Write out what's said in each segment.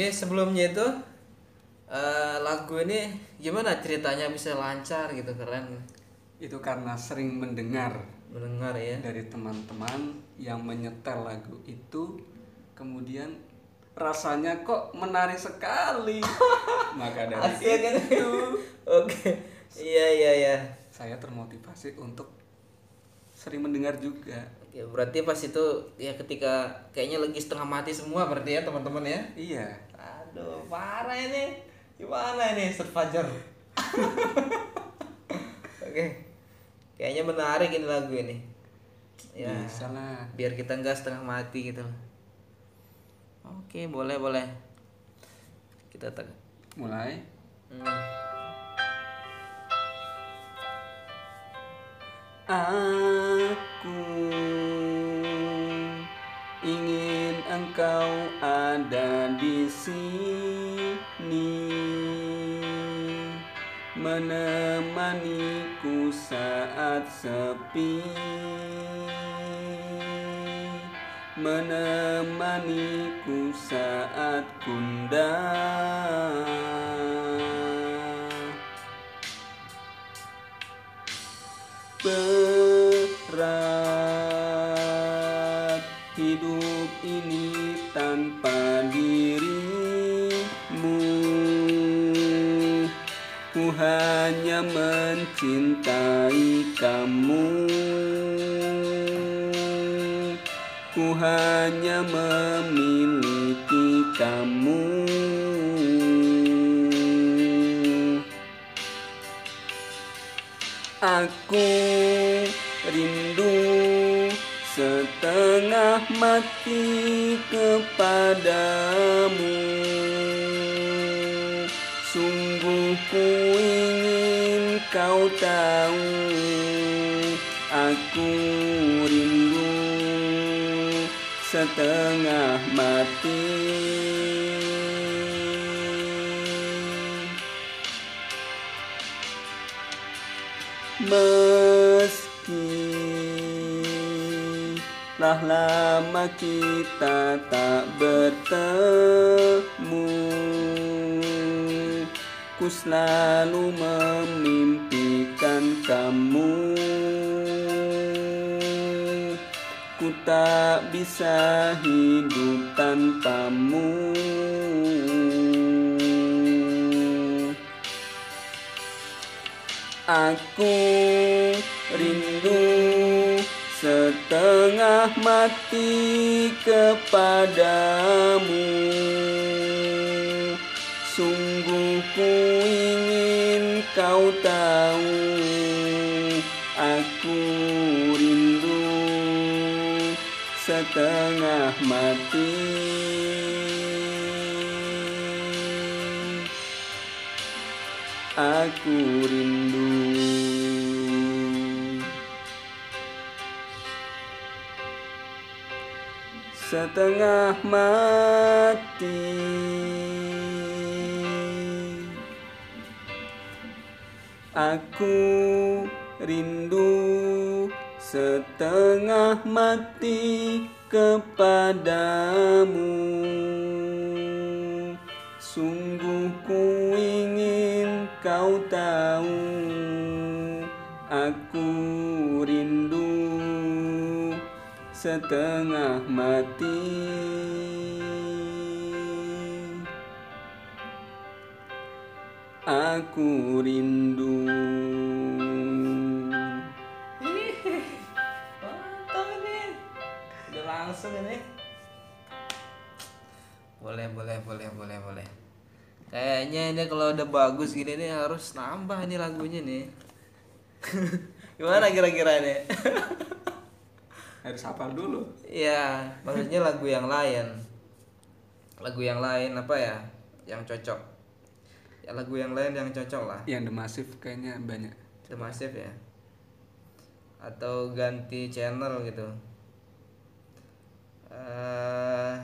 Jadi sebelumnya itu eh, lagu ini gimana ceritanya bisa lancar gitu keren Itu karena sering mendengar mendengar ya. dari teman-teman yang menyetel lagu itu kemudian rasanya kok menarik sekali. Maka dari Asik kan? itu Oke. Iya iya iya. saya termotivasi untuk sering mendengar juga. Oke, berarti pas itu ya ketika kayaknya lagi setengah mati semua berarti ya teman-teman ya. Iya. Aduh, parah ini. Gimana ini Fajar? Oke. Kayaknya menarik ini lagu ini. Ya. Bisa lah. Biar kita nggak setengah mati gitu. Oke, boleh boleh. Kita tak. Mulai. Hmm. Aku ingin engkau ada di sini menemaniku saat sepi. Menemaniku saat gundah hanya mencintai kamu. Ku hanya memiliki kamu. Aku rindu setengah mati kepadamu Ku ingin kau tahu Aku rindu setengah mati. Meski telah lama kita tak bertemu Ku selalu memimpikan kamu. Ku tak bisa hidup tanpamu. Aku rindu setengah mati kepadamu Sungguh ku ingin kau tahu Aku rindu setengah mati. Aku rindu. Setengah mati Aku rindu setengah mati kepadamu. Sungguh ku ingin kau tahu Aku rindu setengah mati Aku rindu Mantap ini. Udah langsung ini. Boleh, boleh, boleh, boleh, boleh. Kayaknya ini kalau udah bagus gini nih harus nambah nih lagunya nih. Gimana kira-kira ini? Harus hafal dulu Iya, maksudnya lagu yang lain. Lagu yang lain apa ya? Yang cocok. Ya lagu yang lain yang cocok lah. Yang The Massive kayaknya banyak The Massive ya. Atau ganti channel gitu. eh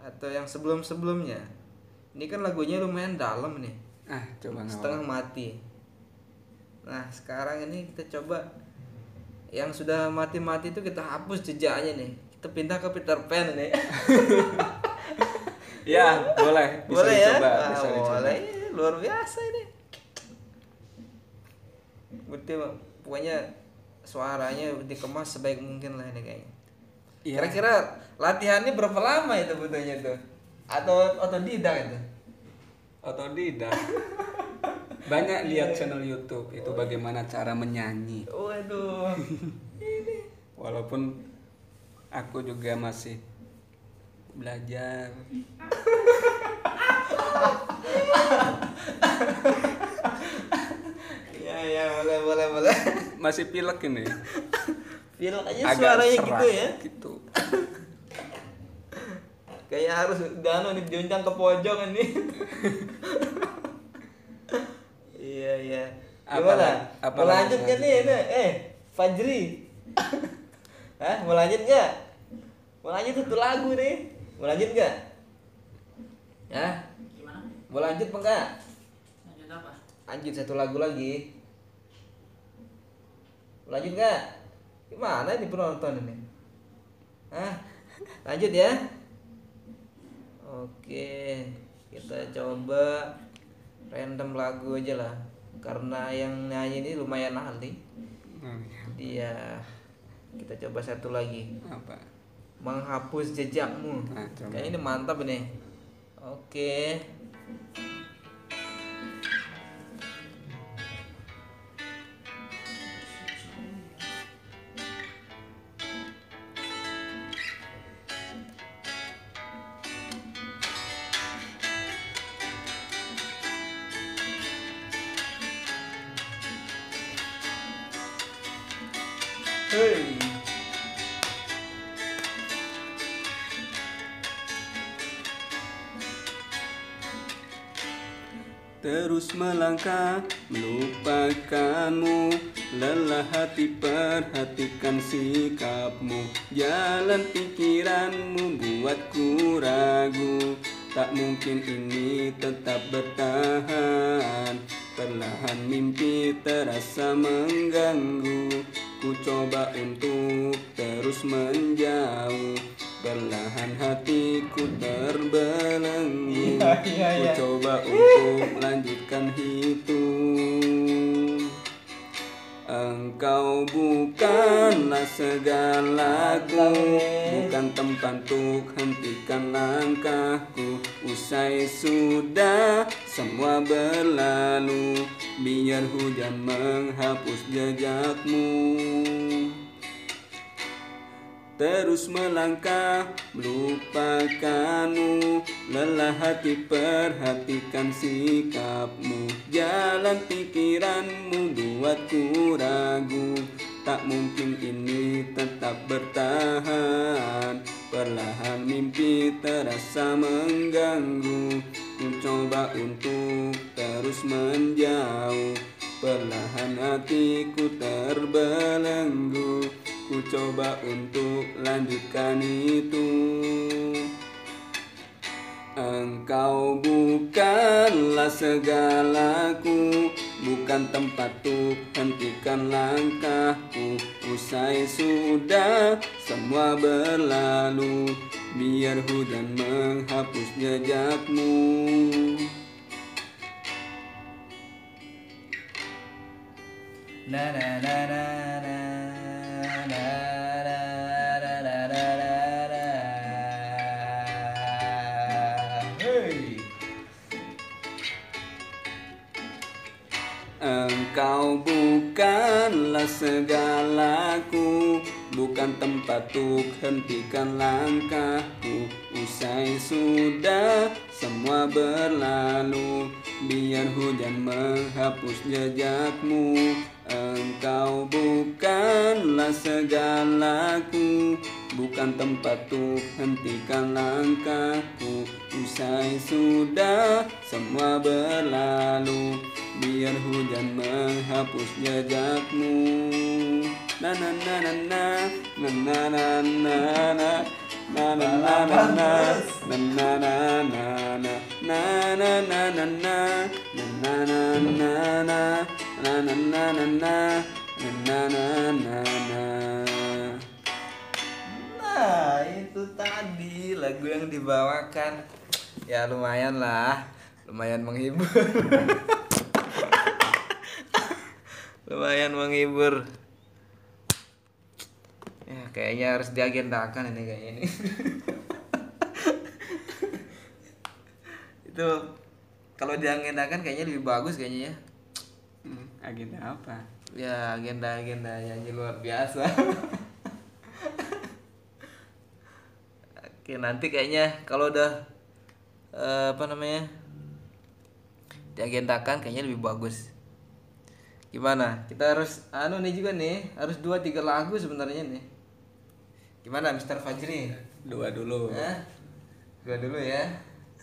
atau yang sebelum-sebelumnya. Ini kan lagunya lumayan dalam nih. Ah coba ngawal Setengah mati. Nah, sekarang ini kita coba yang sudah mati-mati itu kita hapus jejaknya nih. Kita pindah ke Peter Pan nih. Ya, boleh. Bisa boleh ya? dicoba. Ah, bisa dicoba. boleh. Luar biasa ini. Berarti pokoknya suaranya dikemas sebaik mungkin lah ini kayaknya. Iya. Kira-kira latihannya berapa lama itu butuhnya tuh? Atau otodidak itu? Otodidak. Banyak lihat channel YouTube itu bagaimana cara menyanyi. Waduh. Walaupun aku juga masih belajar. ya ya boleh boleh boleh. Masih pilek ini. Pilek aja Agak suaranya serak gitu ya. Gitu. Kayak harus dano nih diunjang ke pojok ini. iya iya. Apa Gimana? apa mau lanjut kan nih ini? Eh, Fajri. Hah, mau lanjut nggak? Mau lanjut satu lagu nih. Mau lanjut nggak? Ya? Mau lanjut apa enggak? Lanjut apa? Lanjut satu lagu lagi. Lanjut nggak? Gimana ini penonton ini? Hah? Lanjut ya? Oke, kita coba random lagu aja lah. Karena yang nyanyi ini lumayan ahli. Oh, iya. Dia kita coba satu lagi. Apa? Menghapus jejakmu. Nah, coba. Kayaknya ini mantap ini. Oke. Terus melangkah melupakanmu. Lelah hati perhatikan sikapmu. Jalan pikiranmu buatku ragu. Tak mungkin ini tetap bertahan. Perlahan mimpi terasa mengganggu Ku coba untuk terus menjauh. Perlahan hatiku terbelenggu. Iya, iya, Ku iya. coba untuk lanjutkan hitung. Engkau bukanlah segalaku. Bukan tempat untuk hentikan langkahku. Usai sudah semua berlalu Biar hujan menghapus jejakmu Terus melangkah melupakanmu. Lelah hati perhatikan sikapmu. Jalan pikiranmu buatku ragu. Tak mungkin ini tetap bertahan. Perlahan mimpi terasa mengganggu. Ku coba untuk terus menjauh. Perlahan hatiku terbelenggu Ku coba untuk lanjutkan itu. Engkau bukanlah segalaku Bukan tempat untuk hentikan langkahku. Usai sudah semua berlalu Biar hujan menghapus jejakmu. Na na na na na Engkau bukanlah segalaku Bukan tempat untuk hentikan langkahku. Usai sudah semua berlalu Biar hujan menghapus jejakmu. Engkau bukanlah segalaku Bukan tempat untuk hentikan langkahku. Usai sudah semua berlalu Biar hujan menghapus jejakmu Na na na na na Na na na na na Na na na na na Na na na na na Na na na na na Na na na na na Na na na na na Na na na na na Nah, itu tadi lagu yang dibawakan ya lumayan lah lumayan menghibur lumayan menghibur. Ya kayaknya harus diagendakan ini kayaknya ini. Itu kalau diagendakan kayaknya lebih bagus kayaknya ya. Hmm, agenda apa? ya agenda agenda nyanyi luar biasa. Oke nanti kayaknya kalau udah eh, apa namanya diagendakan kayaknya lebih bagus gimana kita harus anu nih juga nih harus dua tiga lagu sebenarnya nih gimana Mister Fajri Dua dulu. Hah? dua dulu ya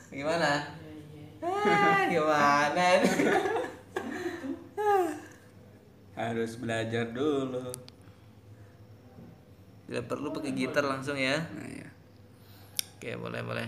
gimana ah, gimana Harus belajar dulu. tidak perlu pakai gitar langsung ya Nah, ya. oke boleh boleh